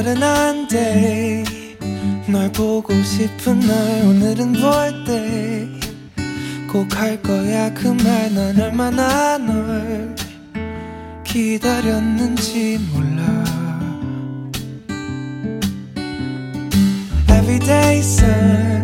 날은 안 돼 널 보고 싶은 날 오늘은 볼때. 꼭 할 거야 그 말 난 얼마나 널 기다렸는지 몰라. Everyday sun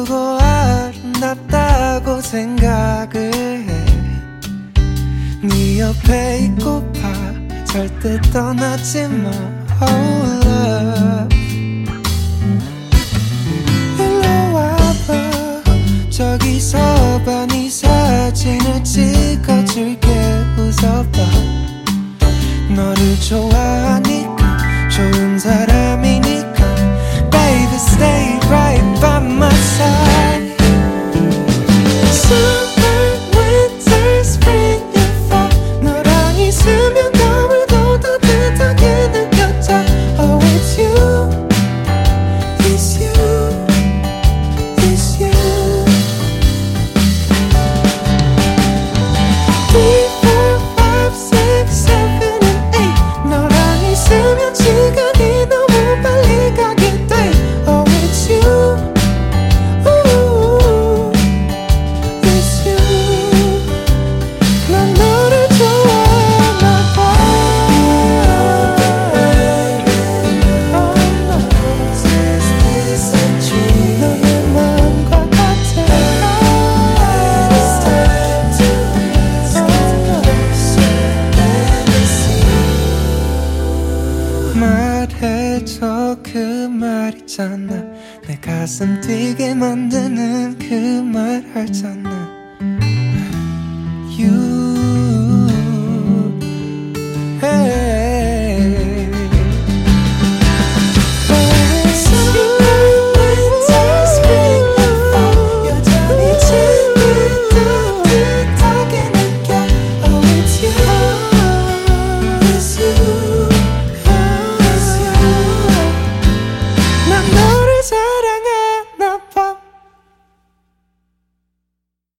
예쁘고 아름답다고 생각을 해네 옆에 있고 봐, 절대 떠나지 마. Oh love. 말해줘 그 말 있잖아. 내 가슴 뛰게 만드는 그 말 알잖아.